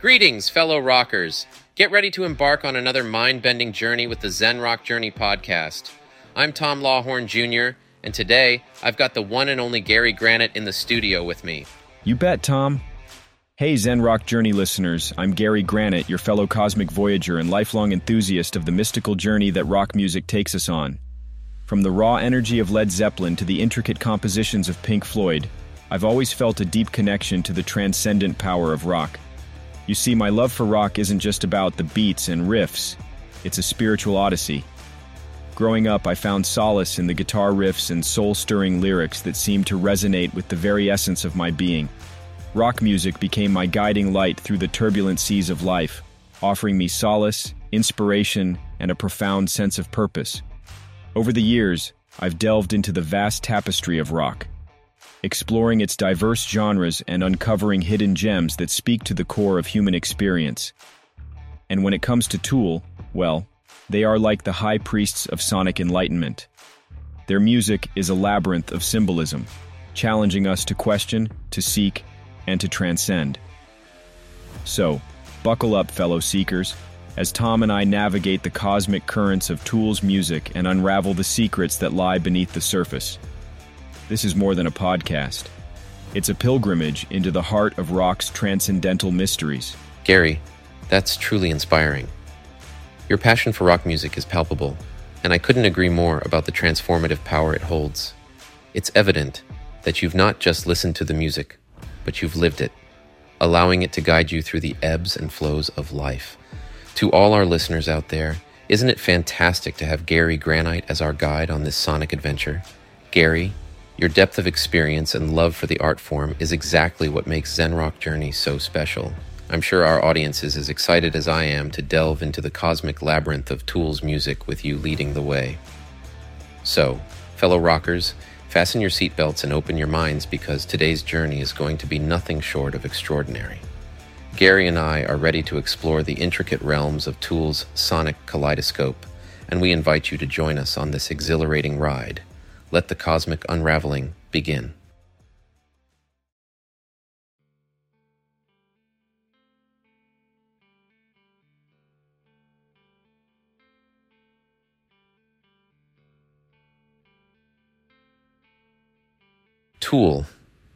Greetings, fellow rockers. Get ready to embark on another mind bending journey with the Zen Rock Journey podcast. I'm Tom Lawhorn Jr., and today I've got the one and only Gary Granite in the studio with me. You bet, Tom. Hey, Zen Rock Journey listeners, I'm Gary Granite, your fellow cosmic voyager and lifelong enthusiast of the mystical journey that rock music takes us on. From the raw energy of Led Zeppelin to the intricate compositions of Pink Floyd, I've always felt a deep connection to the transcendent power of rock. You see, my love for rock isn't just about the beats and riffs, it's a spiritual odyssey. Growing up, I found solace in the guitar riffs and soul stirring lyrics that seemed to resonate with the very essence of my being. Rock music became my guiding light through the turbulent seas of life, offering me solace, inspiration, and a profound sense of purpose. Over the years, I've delved into the vast tapestry of rock exploring its diverse genres and uncovering hidden gems that speak to the core of human experience. And when it comes to Tool, well, they are like the high priests of sonic enlightenment. Their music is a labyrinth of symbolism, challenging us to question, to seek, and to transcend. So, buckle up, fellow seekers, as Tom and I navigate the cosmic currents of Tool's music and unravel the secrets that lie beneath the surface. This is more than a podcast. It's a pilgrimage into the heart of rock's transcendental mysteries. Gary, that's truly inspiring. Your passion for rock music is palpable, and I couldn't agree more about the transformative power it holds. It's evident that you've not just listened to the music, but you've lived it, allowing it to guide you through the ebbs and flows of life. To all our listeners out there, isn't it fantastic to have Gary Granite as our guide on this sonic adventure? Gary, your depth of experience and love for the art form is exactly what makes Zen Rock Journey so special. I'm sure our audience is as excited as I am to delve into the cosmic labyrinth of Tool's music with you leading the way. So, fellow rockers, fasten your seatbelts and open your minds because today's journey is going to be nothing short of extraordinary. Gary and I are ready to explore the intricate realms of Tool's sonic kaleidoscope, and we invite you to join us on this exhilarating ride let the cosmic unraveling begin. Tool,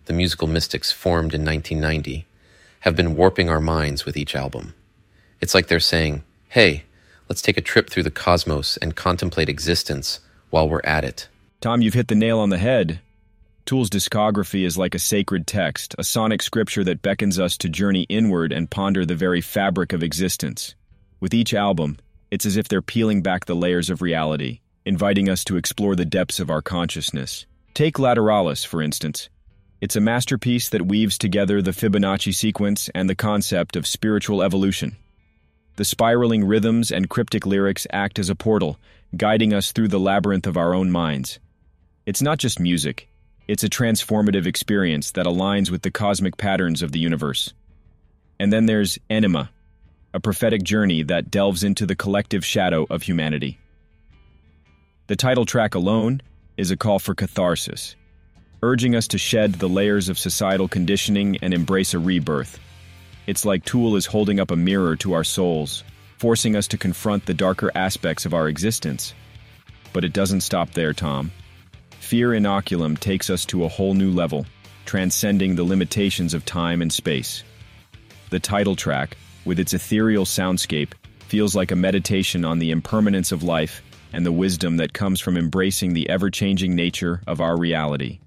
the musical mystics formed in 1990, have been warping our minds with each album. It's like they're saying, hey, let's take a trip through the cosmos and contemplate existence while we're at it. Tom, you've hit the nail on the head. Tool's discography is like a sacred text, a sonic scripture that beckons us to journey inward and ponder the very fabric of existence. With each album, it's as if they're peeling back the layers of reality, inviting us to explore the depths of our consciousness. Take Lateralus, for instance. It's a masterpiece that weaves together the Fibonacci sequence and the concept of spiritual evolution. The spiraling rhythms and cryptic lyrics act as a portal, guiding us through the labyrinth of our own minds. It's not just music, it's a transformative experience that aligns with the cosmic patterns of the universe. And then there's Ænima, a prophetic journey that delves into the collective shadow of humanity. The title track alone is a call for catharsis, urging us to shed the layers of societal conditioning and embrace a rebirth. It's like Tool is holding up a mirror to our souls, forcing us to confront the darker aspects of our existence. But it doesn't stop there, Tom. Fear Inoculum takes us to a whole new level, transcending the limitations of time and space. The title track, with its ethereal soundscape, feels like a meditation on the impermanence of life and the wisdom that comes from embracing the ever changing nature of our reality.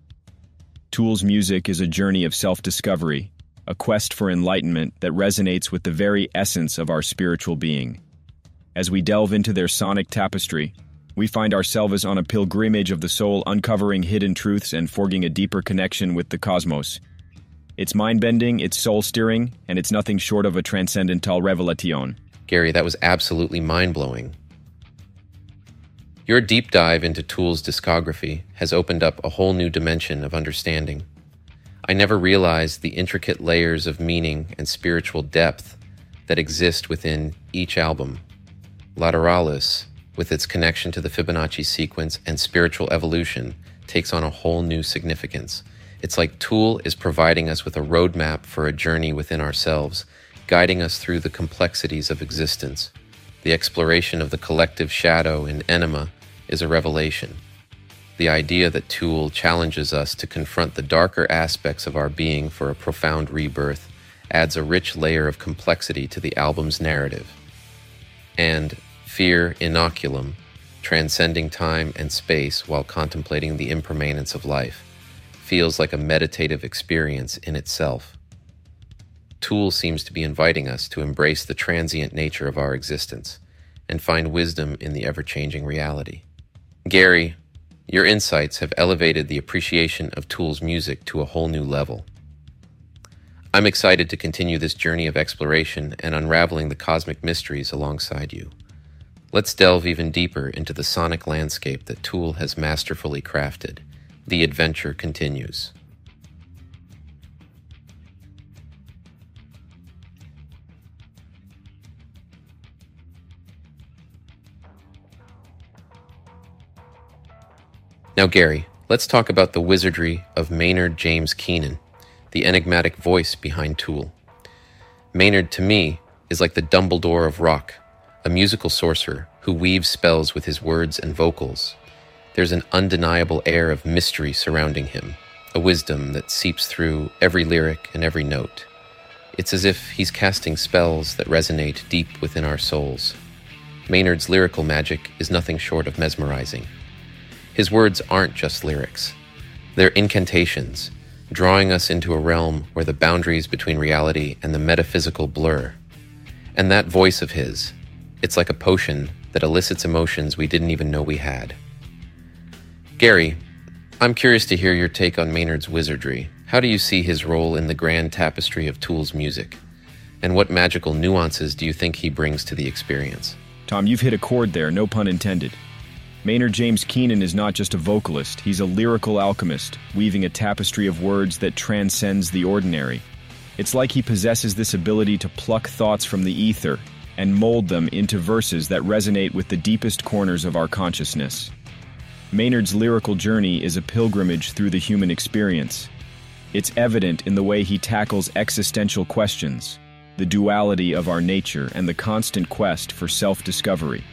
Tool's music is a journey of self discovery, a quest for enlightenment that resonates with the very essence of our spiritual being. As we delve into their sonic tapestry, we find ourselves on a pilgrimage of the soul, uncovering hidden truths and forging a deeper connection with the cosmos. It's mind bending, it's soul stirring, and it's nothing short of a transcendental revelation. Gary, that was absolutely mind blowing. Your deep dive into Tool's discography has opened up a whole new dimension of understanding. I never realized the intricate layers of meaning and spiritual depth that exist within each album. Lateralus, with its connection to the Fibonacci sequence and spiritual evolution, takes on a whole new significance. It's like Tool is providing us with a roadmap for a journey within ourselves, guiding us through the complexities of existence. The exploration of the collective shadow in Ænima is a revelation. The idea that Tool challenges us to confront the darker aspects of our being for a profound rebirth adds a rich layer of complexity to the album's narrative. And Fear Inoculum, transcending time and space while contemplating the impermanence of life, feels like a meditative experience in itself. Tool seems to be inviting us to embrace the transient nature of our existence and find wisdom in the ever changing reality. Gary, your insights have elevated the appreciation of Tool's music to a whole new level. I'm excited to continue this journey of exploration and unraveling the cosmic mysteries alongside you. Let's delve even deeper into the sonic landscape that Tool has masterfully crafted. The adventure continues. Now, Gary, let's talk about the wizardry of Maynard James Keenan, the enigmatic voice behind Tool. Maynard, to me, is like the Dumbledore of rock, a musical sorcerer who weaves spells with his words and vocals. There's an undeniable air of mystery surrounding him, a wisdom that seeps through every lyric and every note. It's as if he's casting spells that resonate deep within our souls. Maynard's lyrical magic is nothing short of mesmerizing. His words aren't just lyrics, they're incantations, drawing us into a realm where the boundaries between reality and the metaphysical blur. And that voice of his, it's like a potion that elicits emotions we didn't even know we had. Gary, I'm curious to hear your take on Maynard's wizardry. How do you see his role in the grand tapestry of Tool's music? And what magical nuances do you think he brings to the experience? Tom, you've hit a chord there, no pun intended. Maynard James Keenan is not just a vocalist, he's a lyrical alchemist, weaving a tapestry of words that transcends the ordinary. It's like he possesses this ability to pluck thoughts from the ether and mold them into verses that resonate with the deepest corners of our consciousness. Maynard's lyrical journey is a pilgrimage through the human experience. It's evident in the way he tackles existential questions, the duality of our nature, and the constant quest for self discovery.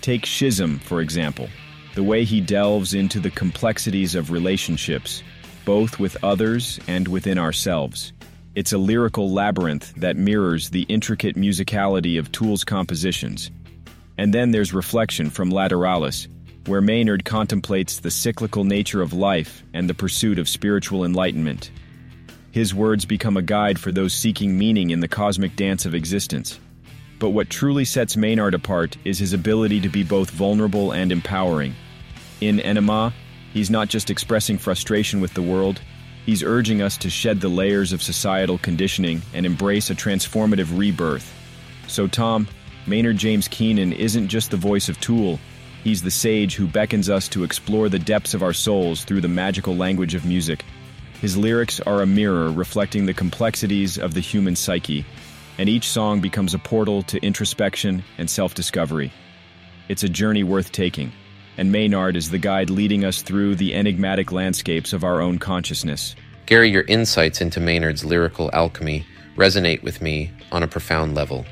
Take Schism, for example, the way he delves into the complexities of relationships, both with others and within ourselves. It's a lyrical labyrinth that mirrors the intricate musicality of Tool's compositions. And then there's Reflection from Lateralus, where Maynard contemplates the cyclical nature of life and the pursuit of spiritual enlightenment. His words become a guide for those seeking meaning in the cosmic dance of existence. But what truly sets Maynard apart is his ability to be both vulnerable and empowering. In Ænima, he's not just expressing frustration with the world, he's urging us to shed the layers of societal conditioning and embrace a transformative rebirth. So, Tom, Maynard James Keenan isn't just the voice of Tool, he's the sage who beckons us to explore the depths of our souls through the magical language of music. His lyrics are a mirror reflecting the complexities of the human psyche, and each song becomes a portal to introspection and self discovery. It's a journey worth taking, and Maynard is the guide leading us through the enigmatic landscapes of our own consciousness. Gary, your insights into Maynard's lyrical alchemy resonate with me on a profound level.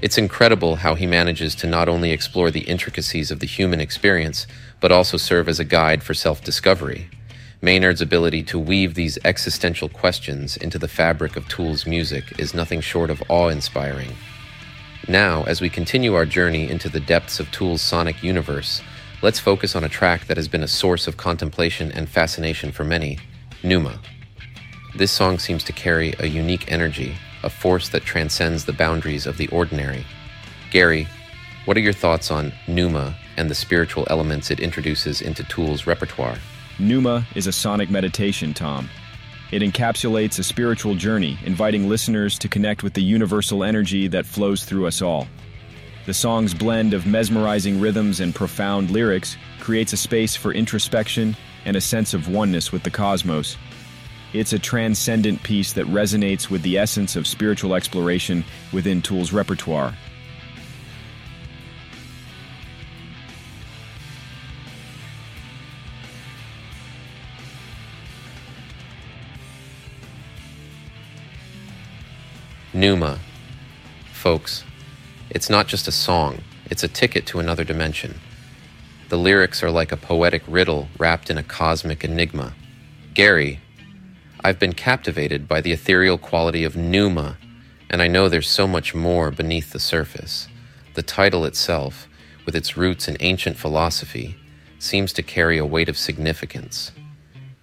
It's incredible how he manages to not only explore the intricacies of the human experience, but also serve as a guide for self discovery. Maynard's ability to weave these existential questions into the fabric of Tool's music is nothing short of awe inspiring. Now, as we continue our journey into the depths of Tool's sonic universe, let's focus on a track that has been a source of contemplation and fascination for many Pneuma. This song seems to carry a unique energy, a force that transcends the boundaries of the ordinary. Gary, what are your thoughts on Pneuma and the spiritual elements it introduces into Tool's repertoire? Pneuma is a sonic meditation, Tom. It encapsulates a spiritual journey, inviting listeners to connect with the universal energy that flows through us all. The song's blend of mesmerizing rhythms and profound lyrics creates a space for introspection and a sense of oneness with the cosmos. It's a transcendent piece that resonates with the essence of spiritual exploration within Tool's repertoire. Pneuma, Folks, it's not just a song, it's a ticket to another dimension. The lyrics are like a poetic riddle wrapped in a cosmic enigma. Gary, I've been captivated by the ethereal quality of Pneuma, and I know there's so much more beneath the surface. The title itself, with its roots in ancient philosophy, seems to carry a weight of significance.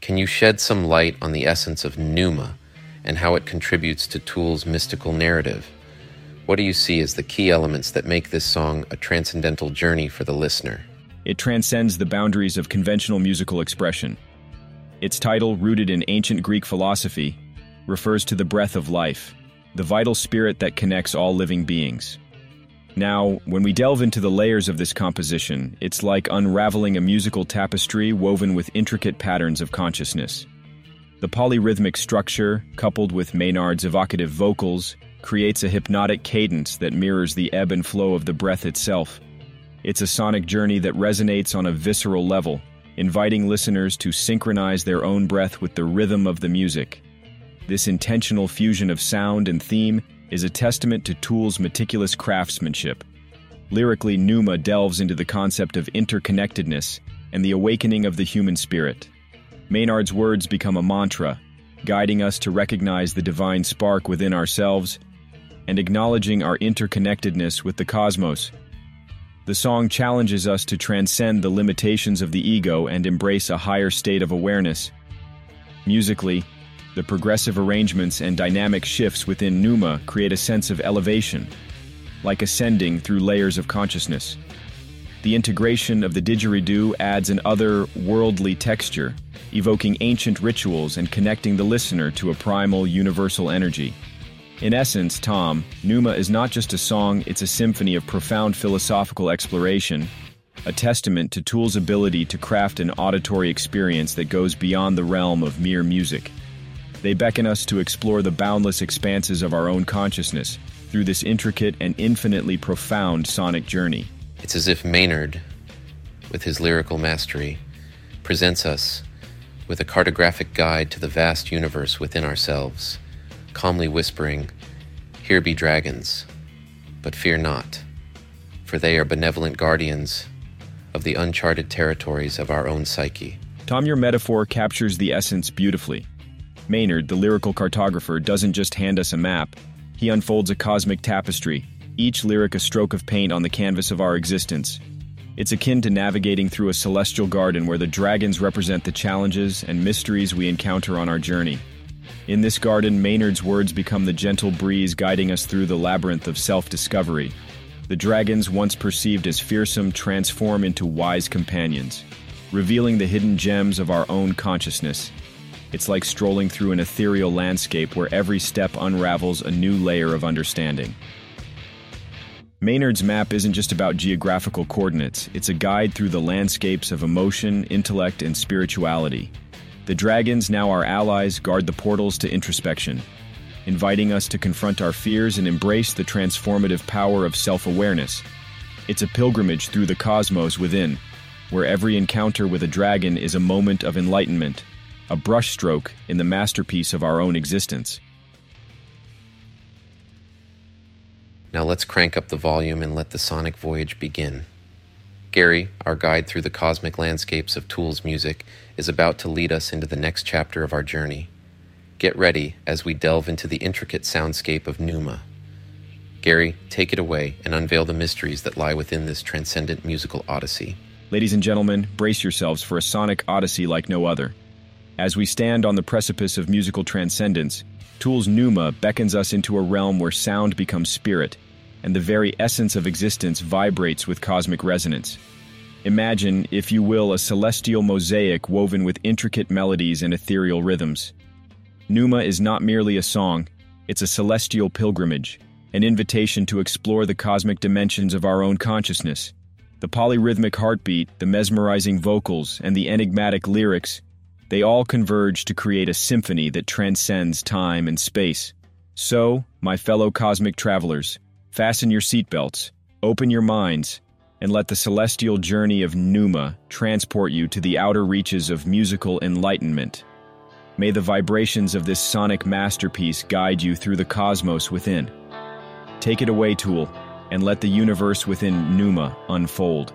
Can you shed some light on the essence of Pneuma and how it contributes to Tool's mystical narrative? What do you see as the key elements that make this song a transcendental journey for the listener? It transcends the boundaries of conventional musical expression. Its title, rooted in ancient Greek philosophy, refers to the breath of life, the vital spirit that connects all living beings. Now, when we delve into the layers of this composition, it's like unraveling a musical tapestry woven with intricate patterns of consciousness. The polyrhythmic structure, coupled with Maynard's evocative vocals, creates a hypnotic cadence that mirrors the ebb and flow of the breath itself. It's a sonic journey that resonates on a visceral level, inviting listeners to synchronize their own breath with the rhythm of the music. This intentional fusion of sound and theme is a testament to Tool's meticulous craftsmanship. Lyrically, Pneuma delves into the concept of interconnectedness and the awakening of the human spirit. Maynard's words become a mantra, guiding us to recognize the divine spark within ourselves and acknowledging our interconnectedness with the cosmos. The song challenges us to transcend the limitations of the ego and embrace a higher state of awareness. Musically, the progressive arrangements and dynamic shifts within Pneuma create a sense of elevation, like ascending through layers of consciousness. The integration of the didgeridoo adds an other-worldly texture, evoking ancient rituals and connecting the listener to a primal, universal energy. In essence, Tom, Pneuma is not just a song, it's a symphony of profound philosophical exploration, a testament to Tool's ability to craft an auditory experience that goes beyond the realm of mere music. They beckon us to explore the boundless expanses of our own consciousness through this intricate and infinitely profound sonic journey. It's as if Maynard, with his lyrical mastery, presents us with a cartographic guide to the vast universe within ourselves, calmly whispering, Here be dragons, but fear not, for they are benevolent guardians of the uncharted territories of our own psyche. Tom, your metaphor captures the essence beautifully. Maynard, the lyrical cartographer, doesn't just hand us a map, he unfolds a cosmic tapestry, each lyric a stroke of paint on the canvas of our existence. It's akin to navigating through a celestial garden where the dragons represent the challenges and mysteries we encounter on our journey. In this garden, Maynard's words become the gentle breeze guiding us through the labyrinth of self discovery. The dragons, once perceived as fearsome, transform into wise companions, revealing the hidden gems of our own consciousness. It's like strolling through an ethereal landscape where every step unravels a new layer of understanding. Maynard's map isn't just about geographical coordinates, it's a guide through the landscapes of emotion, intellect, and spirituality. The dragons, now our allies, guard the portals to introspection, inviting us to confront our fears and embrace the transformative power of self awareness. It's a pilgrimage through the cosmos within, where every encounter with a dragon is a moment of enlightenment, a brushstroke in the masterpiece of our own existence. Now let's crank up the volume and let the sonic voyage begin. Gary, our guide through the cosmic landscapes of Tool's music, is about to lead us into the next chapter of our journey. Get ready as we delve into the intricate soundscape of Pneuma. Gary, take it away and unveil the mysteries that lie within this transcendent musical odyssey. Ladies and gentlemen, brace yourselves for a sonic odyssey like no other. As we stand on the precipice of musical transcendence, Tool's Pneuma beckons us into a realm where sound becomes spirit, and the very essence of existence vibrates with cosmic resonance. Imagine, if you will, a celestial mosaic woven with intricate melodies and ethereal rhythms. Pneuma is not merely a song, it's a celestial pilgrimage, an invitation to explore the cosmic dimensions of our own consciousness. The polyrhythmic heartbeat, the mesmerizing vocals, and the enigmatic lyrics they all converge to create a symphony that transcends time and space. So, my fellow cosmic travelers, fasten your seatbelts, open your minds, and let the celestial journey of Pneuma transport you to the outer reaches of musical enlightenment. May the vibrations of this sonic masterpiece guide you through the cosmos within. Take it away, Tool, and let the universe within Pneuma unfold.